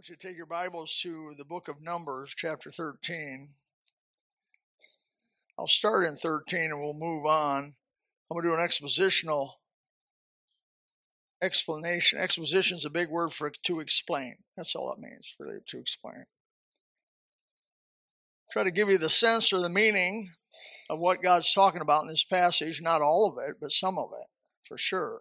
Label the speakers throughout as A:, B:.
A: want you to take your Bibles to the book of Numbers, chapter 13. I'll start in 13 and we'll move on. I'm going to do an expositional explanation. Exposition is a big word for to explain. That's all it means, really, to explain. Try to give you the sense or the meaning of what God's talking about in this passage. Not all of it, but some of it, for sure.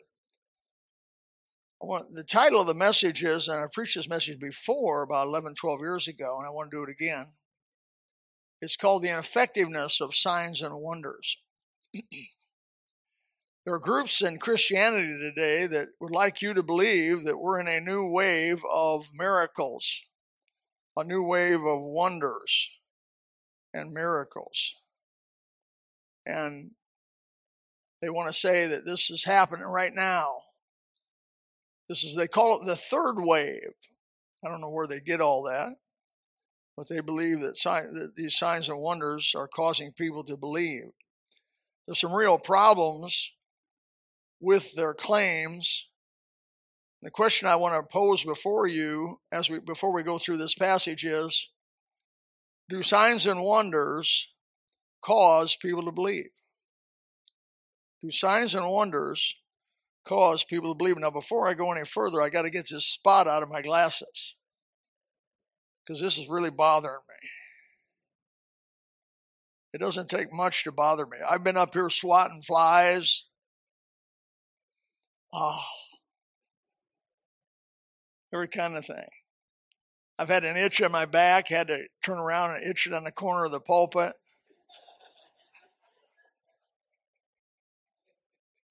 A: The title of the message is, and I preached this message before about 11, 12 years ago, and I want to do it again. It's called The Ineffectiveness of Signs and Wonders. there are groups in Christianity today that would like you to believe that we're in a new wave of miracles, a new wave of wonders and miracles. And they want to say that this is happening right now this is, they call it the third wave. I don't know where they get all that, but they believe that, sign, that these signs and wonders are causing people to believe. There's some real problems with their claims. The question I want to pose before you as we before we go through this passage is do signs and wonders cause people to believe? Do signs and wonders cause people to believe. Now, before I go any further, I got to get this spot out of my glasses because this is really bothering me. It doesn't take much to bother me. I've been up here swatting flies. Oh, every kind of thing. I've had an itch in my back, had to turn around and itch it on the corner of the pulpit.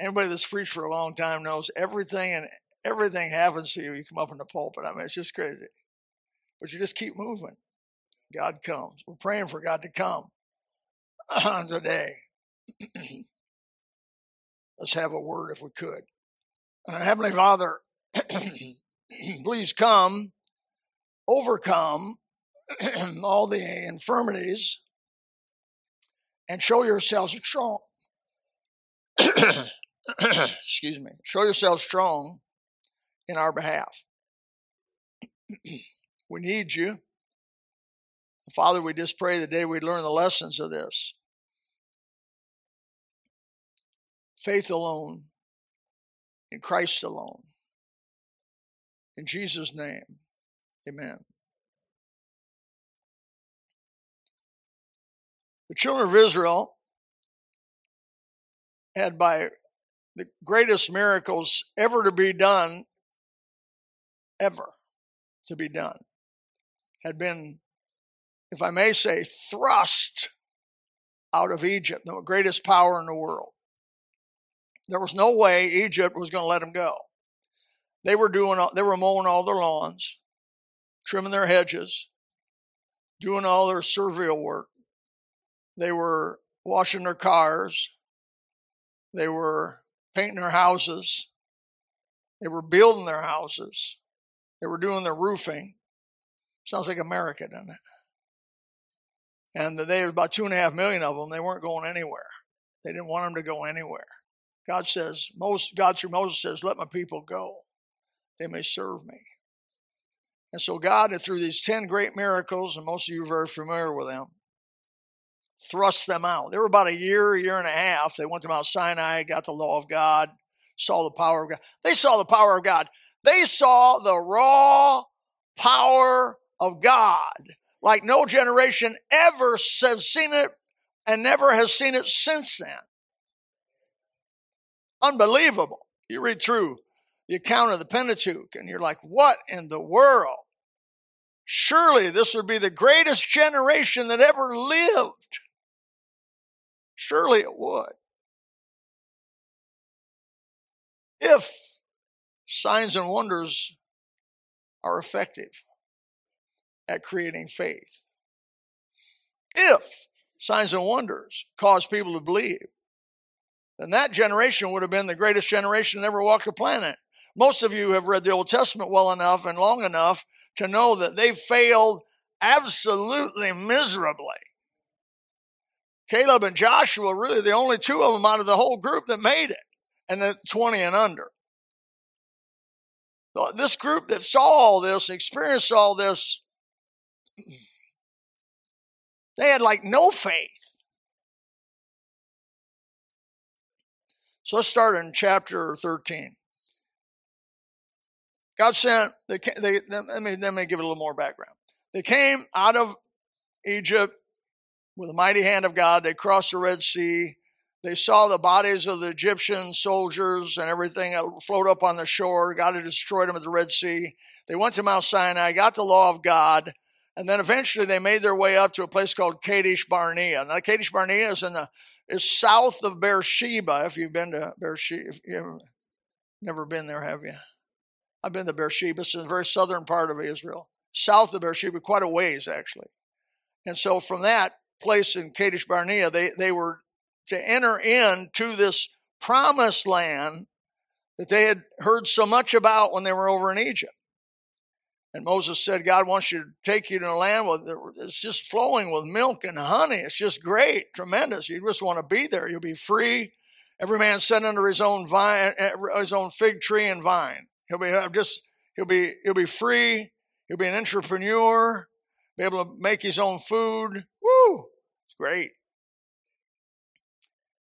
A: Anybody that's preached for a long time knows everything and everything happens to you. You come up in the pulpit. I mean, it's just crazy. But you just keep moving. God comes. We're praying for God to come today. Let's have a word if we could. Uh, Heavenly Father, please come, overcome all the infirmities, and show yourselves strong. excuse me, show yourself strong in our behalf. we need you. Father, we just pray the day we learn the lessons of this. Faith alone, in Christ alone. In Jesus' name, amen. The children of Israel had by the greatest miracles ever to be done, ever to be done, had been, if I may say, thrust out of Egypt, the greatest power in the world. There was no way Egypt was going to let them go. They were doing, they were mowing all their lawns, trimming their hedges, doing all their servile work. They were washing their cars. They were painting their houses. They were building their houses. They were doing their roofing. Sounds like America, doesn't it? And they had about two and a half million of them. They weren't going anywhere. They didn't want them to go anywhere. God says, Moses, God through Moses says, let my people go. They may serve me. And so God, through these 10 great miracles, and most of you are very familiar with them, thrust them out. They were about a year, year and a half. They went to Mount Sinai, got the law of God, saw the power of God. They saw the power of God. They saw the raw power of God like no generation ever has seen it and never has seen it since then. Unbelievable. You read through the account of the Pentateuch and you're like, what in the world? Surely this would be the greatest generation that ever lived. Surely it would. If signs and wonders are effective at creating faith. If signs and wonders cause people to believe, then that generation would have been the greatest generation that ever walked the planet. Most of you have read the Old Testament well enough and long enough to know that they failed absolutely miserably Caleb and Joshua really the only two of them out of the whole group that made it, and the 20 and under. This group that saw all this, experienced all this, they had like no faith. So let's start in chapter 13. God sent, they, they, let, me, let me give it a little more background. They came out of Egypt with a mighty hand of God. They crossed the Red Sea. They saw the bodies of the Egyptian soldiers and everything float up on the shore. God had destroyed them at the Red Sea. They went to Mount Sinai, got the law of God, and then eventually they made their way up to a place called Kadesh Barnea. Now, Kadesh Barnea is in the is south of Beersheba. If you've been to Beersheba, if you've never been there, have you? I've been to Beersheba. It's in the very southern part of Israel, south of Beersheba, quite a ways actually. And so from that place in Kadesh Barnea, they, they were to enter into this promised land that they had heard so much about when they were over in Egypt. And Moses said, God wants you to take you to a land where it's just flowing with milk and honey. It's just great, tremendous. You just want to be there. You'll be free. Every man set under his own vine, eh, eh, his own fig tree and vine. He'll be just he'll be he'll be free. He'll be an entrepreneur. Be able to make his own food. Great.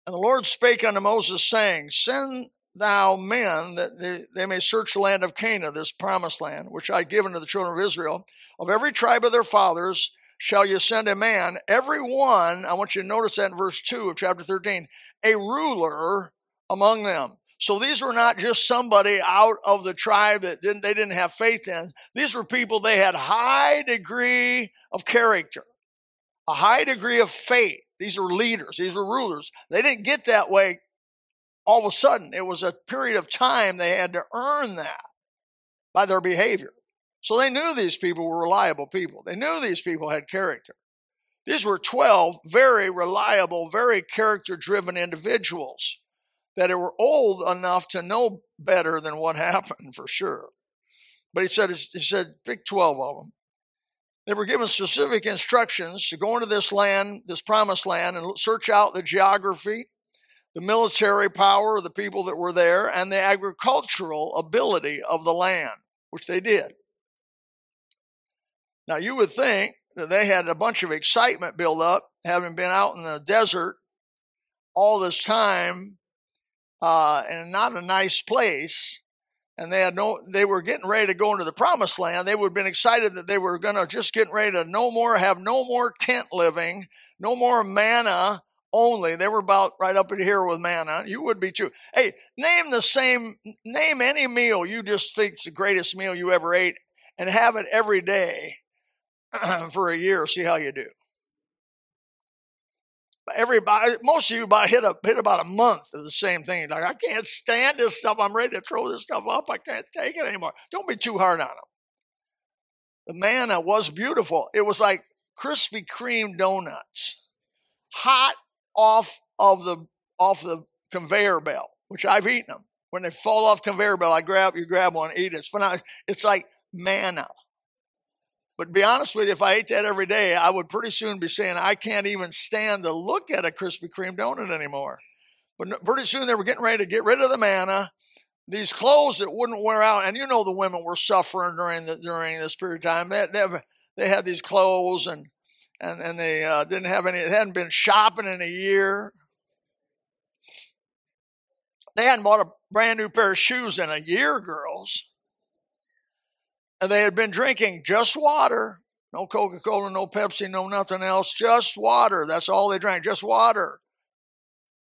A: And the Lord spake unto Moses, saying, Send thou men that they, they, may search the land of Canaan, this promised land, which I give unto the children of Israel. Of every tribe of their fathers shall you send a man, every one, I want you to notice that in verse 2 of chapter 13, a ruler among them. So these were not just somebody out of the tribe that didn't, they didn't have faith in. These were people they had high degree of character, a high degree of faith. These are leaders. These were rulers. They didn't get that way all of a sudden. It was a period of time they had to earn that by their behavior. So they knew these people were reliable people. They knew these people had character. These were 12 very reliable, very character driven individuals that were old enough to know better than what happened for sure. But he said, he said, pick 12 of them. They were given specific instructions to go into this land, this promised land, and search out the geography, the military power of the people that were there, and the agricultural ability of the land, which they did. Now, you would think that they had a bunch of excitement built up, having been out in the desert all this time uh, and not a nice place. And they had no, they were getting ready to go into the promised land. They would have been excited that they were going to just get ready to no more, have no more tent living, no more manna only. They were about right up in here with manna. You would be too. Hey, name the same, name any meal you just think is the greatest meal you ever ate and have it every day for a year. See how you do everybody, most of you about hit a hit about a month of the same thing. Like I can't stand this stuff. I'm ready to throw this stuff up. I can't take it anymore. Don't be too hard on them. The manna was beautiful. It was like Krispy Kreme donuts, hot off of the off the conveyor belt, which I've eaten them. When they fall off conveyor belt, I grab you grab one, eat it. It's phenomenal. It's like manna. But be honest with you, if I ate that every day, I would pretty soon be saying I can't even stand to look at a Krispy Kreme donut anymore. But pretty soon they were getting ready to get rid of the manna, these clothes that wouldn't wear out. And you know the women were suffering during the, during this period of time. They, they, they had these clothes and and and they uh, didn't have any. They hadn't been shopping in a year. They hadn't bought a brand new pair of shoes in a year, girls and they had been drinking just water no Coca Cola, no Pepsi, no nothing else, just water. That's all they drank, just water.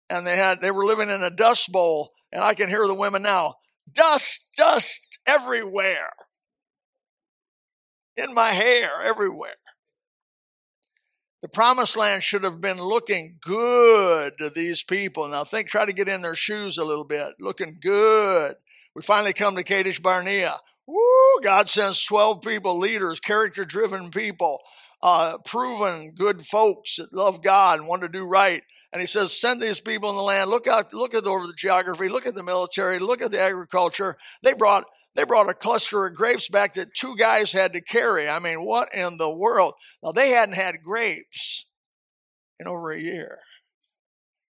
A: And they had they were living in a dust bowl, and I can hear the women now, dust, dust everywhere. In my hair, everywhere. The promised land should have been looking good to these people. Now think, try to get in their shoes a little bit, looking good. We finally come to Kadesh Barnea. Woo! God sends 12 people, leaders, character driven people, uh, proven good folks that love God and want to do right. And he says, send these people in the land. Look out, look at over the geography, look at the military, look at the agriculture. They brought they brought a cluster of grapes back that two guys had to carry. I mean, what in the world? Now they hadn't had grapes in over a year.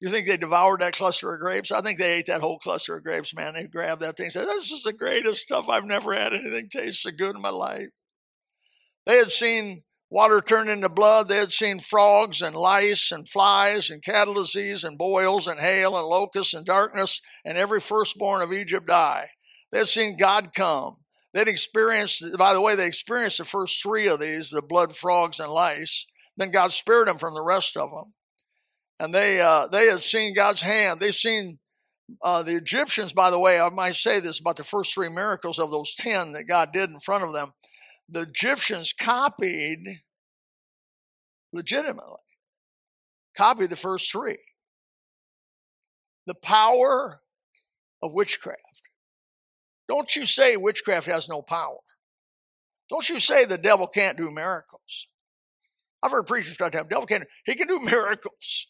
A: You think they devoured that cluster of grapes? I think they ate that whole cluster of grapes, man. They grabbed that thing and said, This is the greatest stuff. I've never had anything taste so good in my life. They had seen water turn into blood. They had seen frogs and lice and flies and cattle disease and boils and hail and locusts and darkness and every firstborn of Egypt die. They had seen God come. They'd experienced, by the way, they experienced the first three of these, the blood, frogs, and lice. Then God spared them from the rest of them. And they, uh, they had seen God's hand. They've seen uh, the Egyptians, by the way, I might say this about the first three miracles of those 10 that God did in front of them the Egyptians copied legitimately, copied the first three. The power of witchcraft. Don't you say witchcraft has no power. Don't you say the devil can't do miracles. I've heard preachers try to the devil can't, he can do miracles.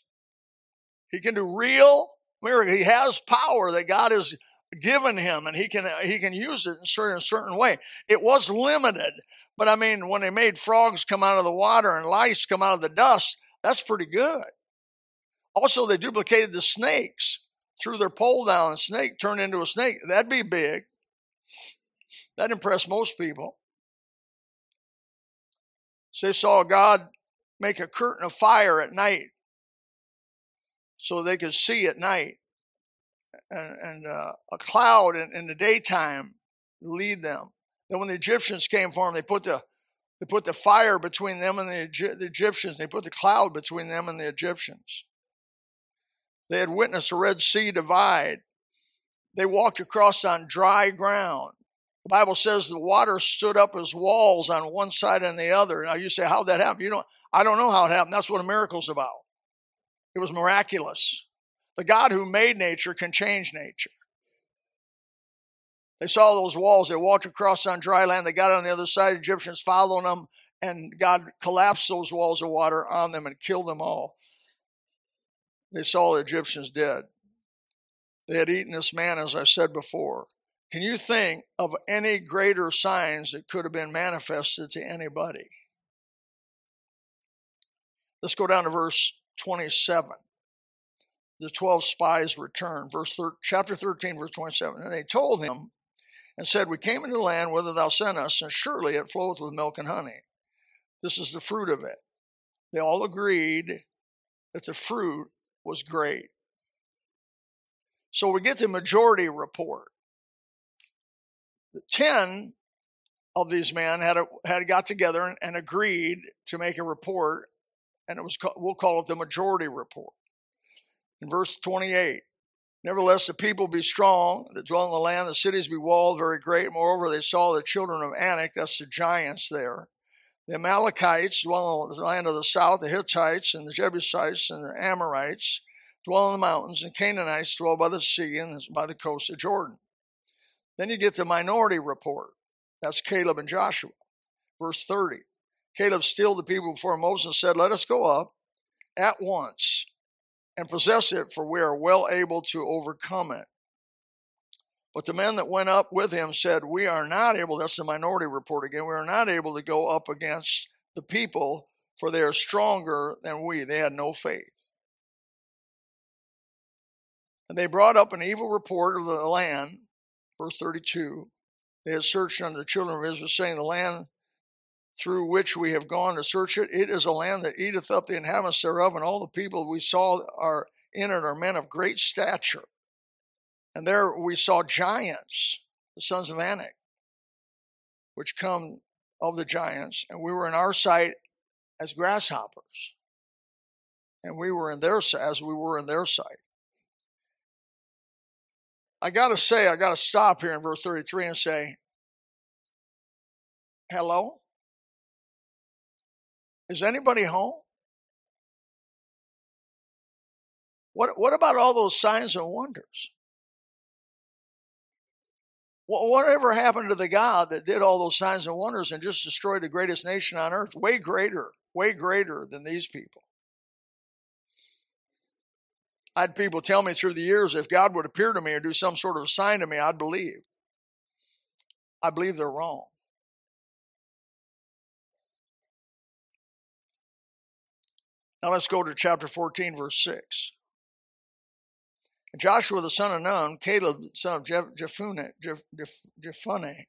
A: He can do real miracles. He has power that God has given him and he can he can use it in certain, a certain way. It was limited, but I mean when they made frogs come out of the water and lice come out of the dust, that's pretty good. Also, they duplicated the snakes, threw their pole down, and snake turned into a snake. That'd be big. That impressed most people. So they saw God make a curtain of fire at night so they could see at night and, and uh, a cloud in, in, the daytime lead them. Then when the Egyptians came for them, they put the they put the fire between them and the, the Egyptians. They put the cloud between them and the Egyptians. They had witnessed the Red Sea divide. They walked across on dry ground. The Bible says the water stood up as walls on one side and the other. Now you say, how'd that happen? You don't I don't know how it happened. That's what a miracle's about. It was miraculous. The God who made nature can change nature. They saw those walls. They walked across on dry land. They got on the other side. Egyptians following them, and God collapsed those walls of water on them and killed them all. They saw the Egyptians dead. They had eaten this man, as I said before. Can you think of any greater signs that could have been manifested to anybody? Let's go down to verse 27 the 12 spies returned. Verse thir- chapter 13, verse 27. And they told him and said, We came into the land whither thou sent us, and surely it floweth with milk and honey. This is the fruit of it. They all agreed that the fruit was great. So we get the majority report. The 10 of these men had, a, had got together and, and agreed to make a report, and it was we'll call it the majority report in verse 28. Nevertheless, the people be strong that dwell in the land, the cities be walled very great. Moreover, they saw the children of Anak, that's the giants there. The Amalekites dwell in the land of the south, the Hittites and the Jebusites and the Amorites dwell in the mountains, and Canaanites dwell by the sea and by the coast of Jordan. Then you get the minority report. That's Caleb and Joshua. Verse 30. Caleb stilled the people before Moses and said, Let us go up at once and possess it, for we are well able to overcome it. But the men that went up with him said, We are not able, that's the minority report again, we are not able to go up against the people, for they are stronger than we. They had no faith. And they brought up an evil report of the land, verse 32. They had searched unto the children of Israel, saying, The land through which we have gone to search it. It is a land that eateth up the inhabitants thereof, and all the people we saw are in it are men of great stature. And there we saw giants, the sons of Anak, which come of the giants, and we were in our sight as grasshoppers. And we were in their as we were in their sight. I gotta say, I gotta stop here in verse 33 and say, hello? Is anybody home? What, what about all those signs and wonders? Whatever happened to the God that did all those signs and wonders and just destroyed the greatest nation on earth? Way greater, way greater than these people. I had people tell me through the years if God would appear to me or do some sort of sign to me, I'd believe. I believe they're wrong. Now let's go to chapter 14, verse 6. And Joshua the son of Nun, Caleb the son of Jephunneh, Jephunneh,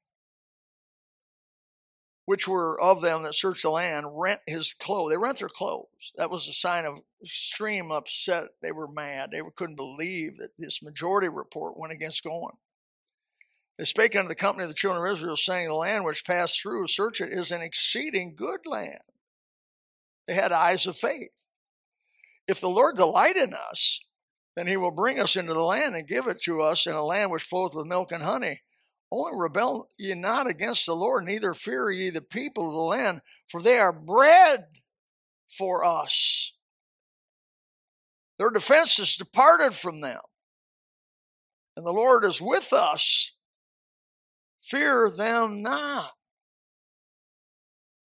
A: which were of them that searched the land, rent his clothes. They rent their clothes. That was a sign of extreme upset. They were mad. They couldn't believe that this majority report went against going. They spake unto the company of the children of Israel, saying, The land which passed through, search it, is an exceeding good land. They had eyes of faith. If the Lord delight in us, then he will bring us into the land and give it to us in a land which floweth with milk and honey. Only rebel ye not against the Lord, neither fear ye the people of the land, for they are bread for us. Their defense is departed from them. And the Lord is with us. Fear them not.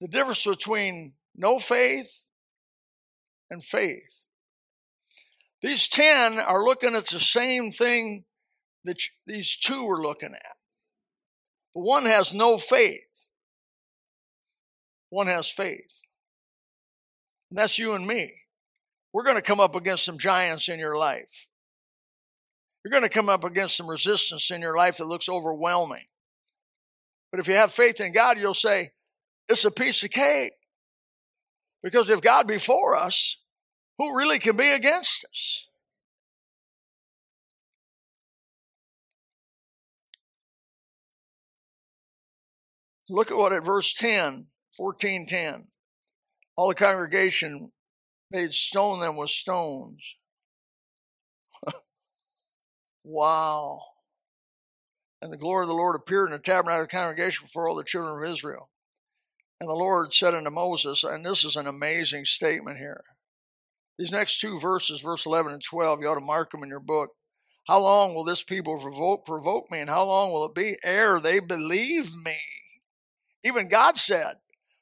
A: The difference between no faith and faith. These 10 are looking at the same thing that these two are looking at. But one has no faith. One has faith. And that's you and me. We're going to come up against some giants in your life. You're going to come up against some resistance in your life that looks overwhelming. But if you have faith in God, you'll say, it's a piece of cake. Because if God be for us, who really can be against us? Look at what at verse 10, 14, 10. All the congregation made stone them with stones. wow. And the glory of the Lord appeared in the tabernacle of the congregation before all the children of Israel. And the Lord said unto Moses, and this is an amazing statement here. These next two verses, verse 11 and 12, you ought to mark them in your book. How long will this people provoke, provoke me, and how long will it be ere they believe me? Even God said,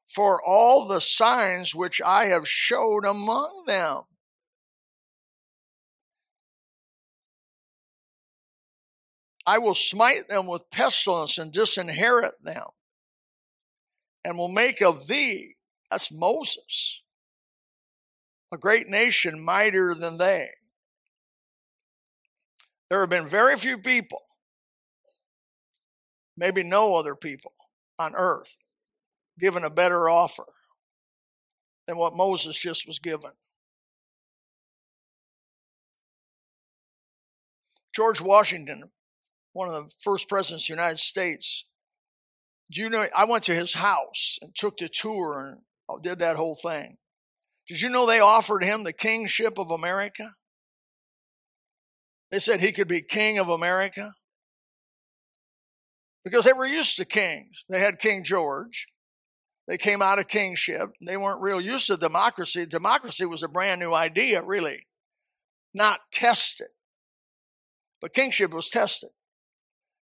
A: For all the signs which I have showed among them. I will smite them with pestilence and disinherit them and will make of thee, that's Moses, a great nation mightier than they. There have been very few people, maybe no other people on earth, given a better offer than what Moses just was given. George Washington, one of the first presidents of the United States, do you know, I went to his house and took the tour and uh, did that whole thing. Did you know they offered him the kingship of America? They said he could be king of America because they were used to kings. They had King George. They came out of kingship. They weren't real used to democracy. Democracy was a brand new idea, really, not tested. But kingship was tested.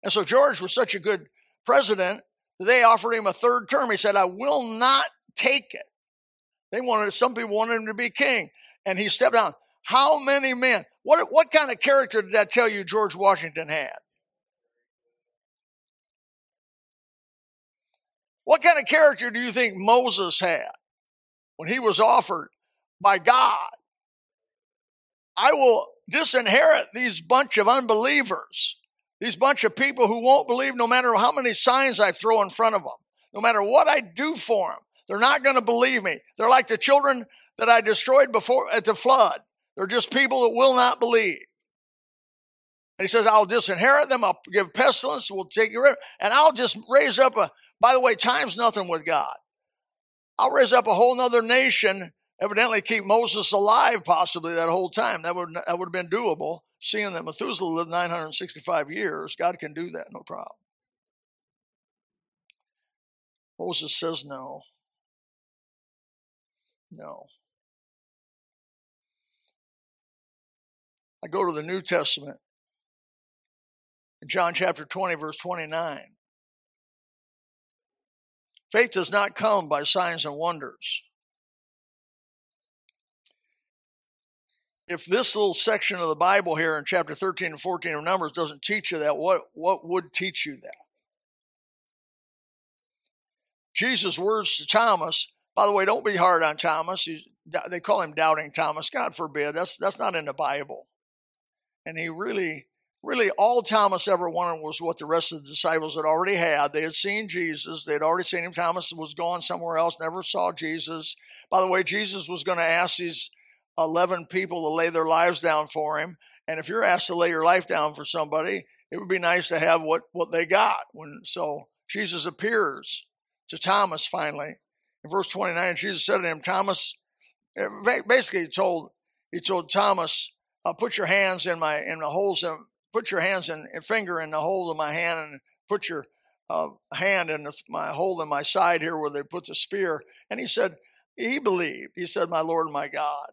A: And so George was such a good president they offered him a third term. He said, I will not take it. They wanted, some people wanted him to be king. And he stepped down. How many men? What, what kind of character did that tell you George Washington had? What kind of character do you think Moses had when he was offered by God? I will disinherit these bunch of unbelievers these bunch of people who won't believe no matter how many signs I throw in front of them, no matter what I do for them, they're not going to believe me. They're like the children that I destroyed before at the flood. They're just people that will not believe. And he says, I'll disinherit them. I'll give pestilence. We'll take you rid and I'll just raise up a, by the way, time's nothing with God. I'll raise up a whole nother nation, evidently keep Moses alive possibly that whole time. That would, that would have been doable seeing that Methuselah lived 965 years, God can do that, no problem. Moses says no. No. I go to the New Testament in John chapter 20, verse 29. Faith does not come by signs and wonders. If this little section of the Bible here in chapter 13 and 14 of Numbers doesn't teach you that, what, what would teach you that? Jesus' words to Thomas, by the way, don't be hard on Thomas. He's, they call him doubting Thomas. God forbid. That's, that's not in the Bible. And he really, really, all Thomas ever wanted was what the rest of the disciples had already had. They had seen Jesus, they had already seen him. Thomas was gone somewhere else, never saw Jesus. By the way, Jesus was going to ask these 11 people to lay their lives down for him. And if you're asked to lay your life down for somebody, it would be nice to have what, what they got. When so Jesus appears to Thomas finally. In verse 29, Jesus said to him, Thomas, eh, basically he told he told Thomas, uh, put your hands in my in the holes in, put your hands and finger in the hole of my hand and put your uh, hand in the, my hole in my side here where they put the spear. And he said, he believed. He said, my Lord my God.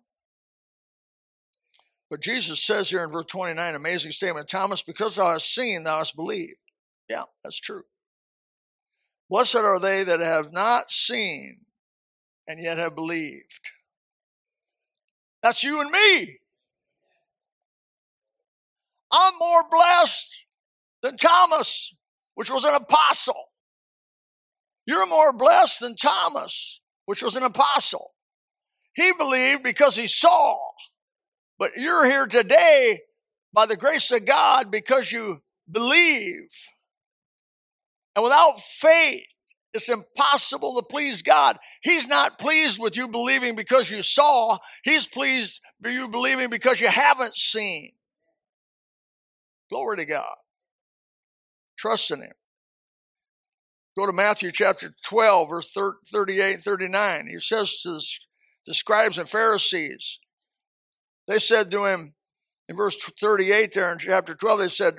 A: But Jesus says here in verse 29, amazing statement Thomas, because thou hast seen, thou hast believed. Yeah, that's true. Blessed are they that have not seen and yet have believed. That's you and me. I'm more blessed than Thomas, which was an apostle. You're more blessed than Thomas, which was an apostle. He believed because he saw. But you're here today by the grace of God because you believe. And without faith, it's impossible to please God. He's not pleased with you believing because you saw. He's pleased with you believing because you haven't seen. Glory to God. Trust in Him. Go to Matthew chapter 12, verse 38 and 39. He says to the scribes and Pharisees, they said to him in verse 38 there in chapter 12, they said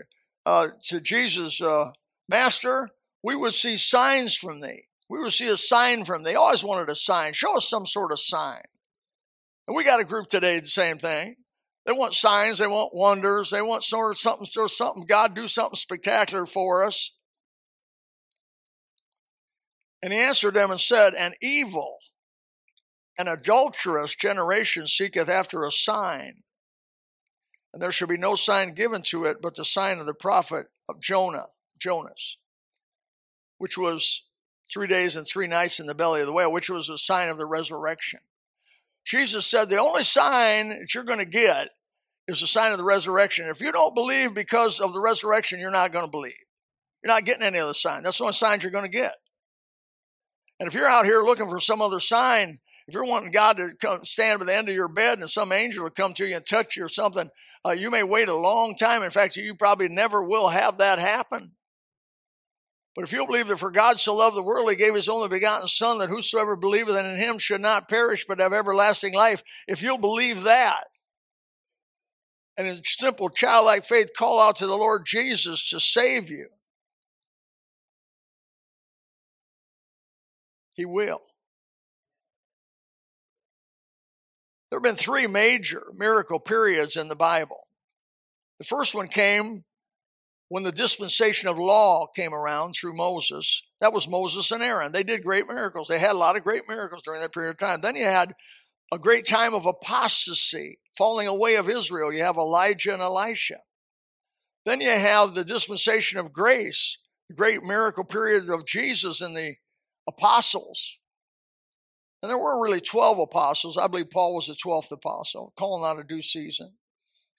A: uh, to Jesus, uh, Master, we would see signs from thee. We would see a sign from thee. Always wanted a sign. Show us some sort of sign. And we got a group today, the same thing. They want signs, they want wonders, they want sort of something, sort of something, God do something spectacular for us. And he answered them and said, An evil an adulterous generation seeketh after a sign, and there shall be no sign given to it but the sign of the prophet of Jonah, Jonas, which was three days and three nights in the belly of the whale, which was a sign of the resurrection. Jesus said the only sign that you're going to get is the sign of the resurrection. If you don't believe because of the resurrection, you're not going to believe. You're not getting any other sign. That's the only sign you're going to get. And if you're out here looking for some other sign, if you're wanting God to come stand by the end of your bed and some angel will come to you and touch you or something, uh, you may wait a long time. In fact, you probably never will have that happen. But if you'll believe that for God so loved the world, he gave his only begotten Son, that whosoever believeth in him should not perish but have everlasting life, if you'll believe that, and in simple childlike faith call out to the Lord Jesus to save you, he will. There have been three major miracle periods in the Bible. The first one came when the dispensation of law came around through Moses. That was Moses and Aaron. They did great miracles. They had a lot of great miracles during that period of time. Then you had a great time of apostasy, falling away of Israel. You have Elijah and Elisha. Then you have the dispensation of grace, the great miracle period of Jesus and the apostles. And there were really 12 apostles. I believe Paul was the 12th apostle, calling out a due season.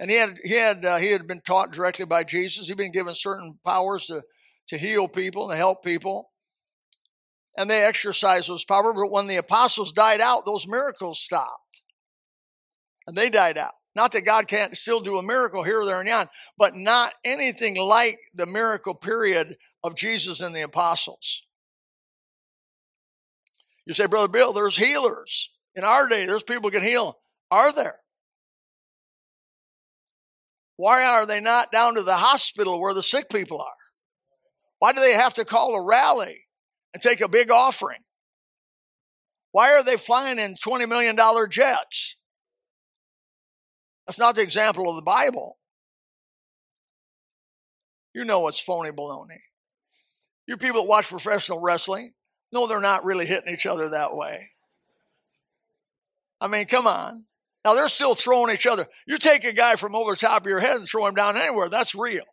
A: And he had, he had, uh, he had been taught directly by Jesus. He'd been given certain powers to, to heal people and to help people. And they exercised those powers. But when the apostles died out, those miracles stopped. And they died out. Not that God can't still do a miracle here, there, and yon, but not anything like the miracle period of Jesus and the apostles. You say, Brother Bill, there's healers. In our day, there's people can heal. Are there? Why are they not down to the hospital where the sick people are? Why do they have to call a rally and take a big offering? Why are they flying in $20 million jets? That's not the example of the Bible. You know it's phony baloney. You people that watch professional wrestling, no, they're not really hitting each other that way. I mean, come on. Now they're still throwing each other. You take a guy from over the top of your head and throw him down anywhere, that's real.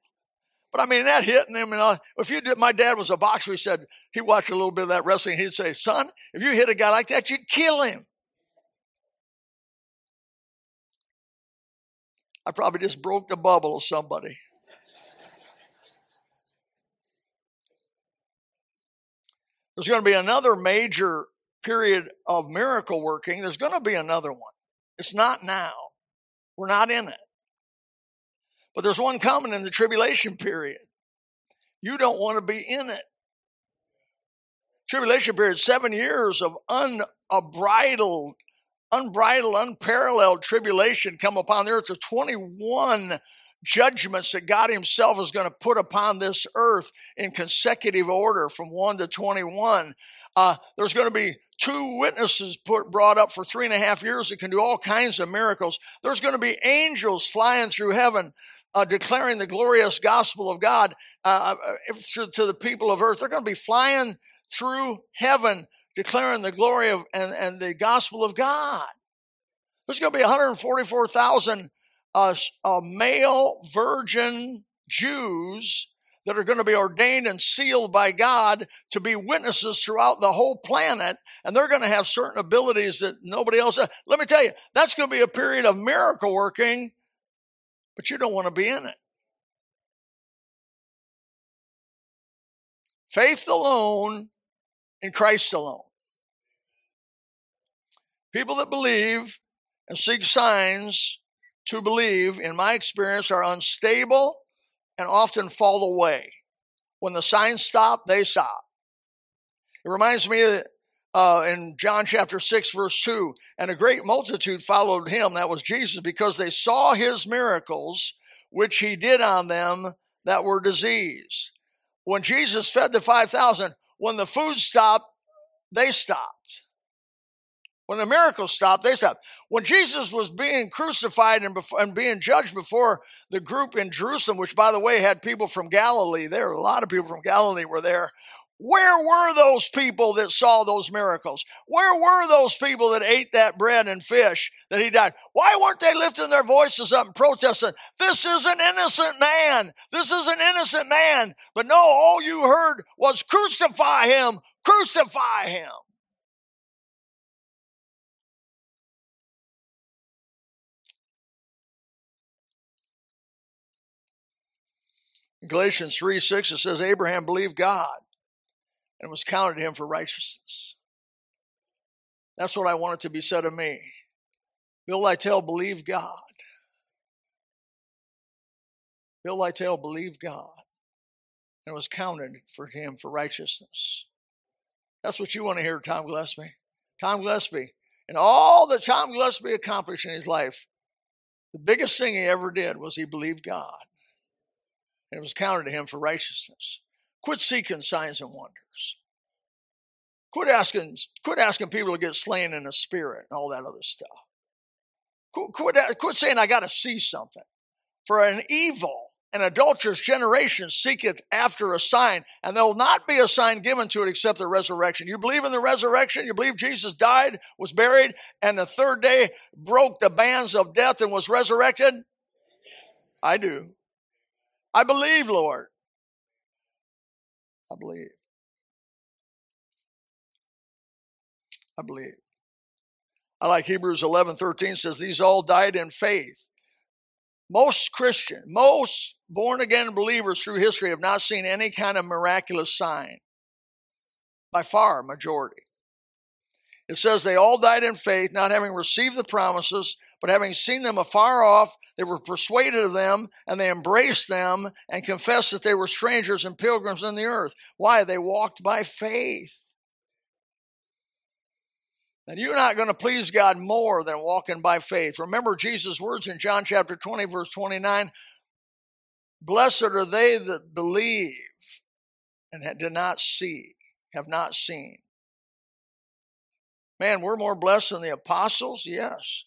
A: But I mean, that hitting him, and uh, if you did, my dad was a boxer. He said he watched a little bit of that wrestling. He'd say, "Son, if you hit a guy like that, you'd kill him." I probably just broke the bubble of somebody. There's going to be another major period of miracle working. There's going to be another one. It's not now. We're not in it. But there's one coming in the tribulation period. You don't want to be in it. Tribulation period, seven years of unbridled, unbridled, unparalleled tribulation come upon the earth. There's 21 judgments that God Himself is going to put upon this earth in consecutive order from 1 to 21. Uh, there's going to be two witnesses put, brought up for three and a half years that can do all kinds of miracles. There's going to be angels flying through heaven. Uh, declaring the glorious gospel of God uh, uh to, to the people of earth. They're going to be flying through heaven, declaring the glory of and, and the gospel of God. There's going to be 144,000 uh, a male virgin Jews that are going to be ordained and sealed by God to be witnesses throughout the whole planet, and they're going to have certain abilities that nobody else has. Let me tell you, that's going to be a period of miracle working, but you don't want to be in it. Faith alone in Christ alone. People that believe and seek signs to believe, in my experience, are unstable and often fall away. When the signs stop, they stop. It reminds me of, uh, in John chapter 6, verse 2 and a great multitude followed him, that was Jesus, because they saw his miracles, which he did on them that were diseased. When Jesus fed the 5,000, when the food stopped, they stopped. When the miracles stopped, they stopped. When Jesus was being crucified and, before, and being judged before the group in Jerusalem, which by the way had people from Galilee, there a lot of people from Galilee were there. Where were those people that saw those miracles? Where were those people that ate that bread and fish that he died? Why weren't they lifting their voices up and protesting? This is an innocent man. This is an innocent man. But no, all you heard was crucify him, crucify him. Galatians 3 6, it says, Abraham believed God and was counted to him for righteousness. That's what I want it to be said of me. Bill Lytell believed God. Bill Lytell believed God and was counted for him for righteousness. That's what you want to hear, Tom Gillespie. Tom Gillespie, and all that Tom Gillespie accomplished in his life, the biggest thing he ever did was he believed God and it was counted to him for righteousness. Quit seeking signs and wonders. Quit asking, quit asking people to get slain in the spirit and all that other stuff. Quit, quit, quit saying, I got to see something. For an evil and adulterous generation seeketh after a sign, and there will not be a sign given to it except the resurrection. You believe in the resurrection? You believe Jesus died, was buried, and the third day broke the bands of death and was resurrected? I do. I believe, Lord. I believe. I believe. I like Hebrews 11 13 says, These all died in faith. Most Christian, most born again believers through history have not seen any kind of miraculous sign. By far, majority. It says they all died in faith, not having received the promises, but having seen them afar off, they were persuaded of them, and they embraced them and confessed that they were strangers and pilgrims in the earth. Why? They walked by faith. And you're not going to please God more than walking by faith. Remember Jesus' words in John chapter 20, verse 29 Blessed are they that believe and did not see, have not seen. Man, we're more blessed than the apostles. Yes.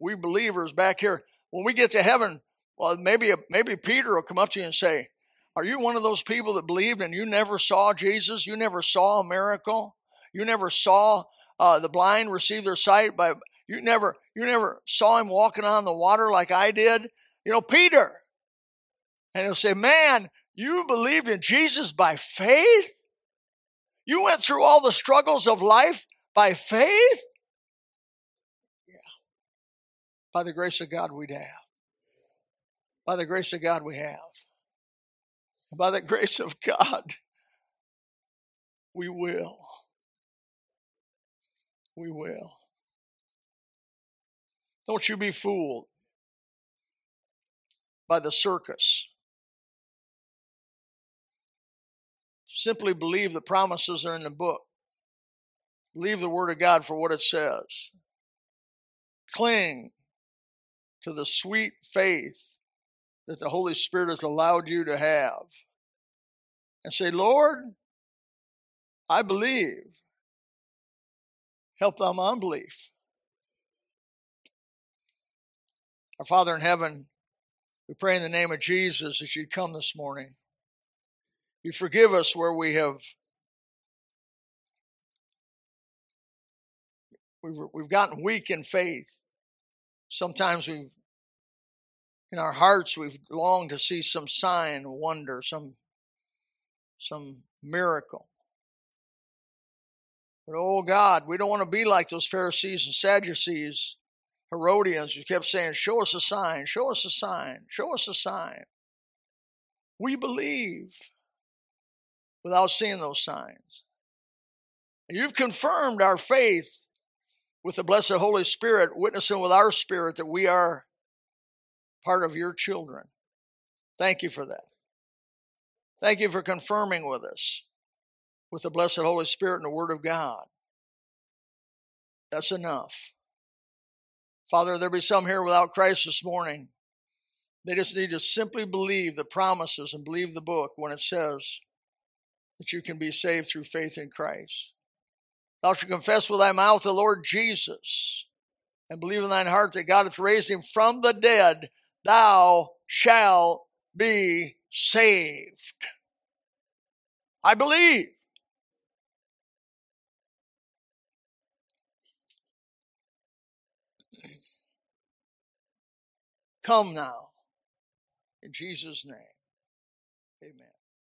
A: We believers back here, when we get to heaven, well, maybe, maybe Peter will come up to you and say, Are you one of those people that believed and you never saw Jesus? You never saw a miracle? You never saw uh, the blind receive their sight by you never you never saw him walking on the water like I did? You know, Peter. And he'll say, Man, you believed in Jesus by faith? You went through all the struggles of life by faith? Yeah. By the grace of God, we'd have. By the grace of God, we have. And by the grace of God, we will. We will. Don't you be fooled by the circus. Simply believe the promises are in the book. Believe the Word of God for what it says. Cling to the sweet faith that the Holy Spirit has allowed you to have. And say, Lord, I believe. Help thy unbelief. Our Father in heaven, we pray in the name of Jesus that you come this morning. You forgive us where we have we've, we've gotten weak in faith. Sometimes we've in our hearts we've longed to see some sign, wonder, some some miracle. But oh God, we don't want to be like those Pharisees and Sadducees, Herodians who kept saying, Show us a sign, show us a sign, show us a sign. We believe without seeing those signs. And you've confirmed our faith with the blessed Holy Spirit, witnessing with our spirit that we are part of your children. Thank you for that. Thank you for confirming with us with the blessed Holy Spirit and the Word of God. That's enough. Father, there be some here without Christ this morning. They just need to simply believe the promises and believe the book when it says that you can be saved through faith in Christ. Thou shalt confess with thy mouth the Lord Jesus and believe in thine heart that God hath raised him from the dead, thou shalt be saved. I believe. Come now. In Jesus' name.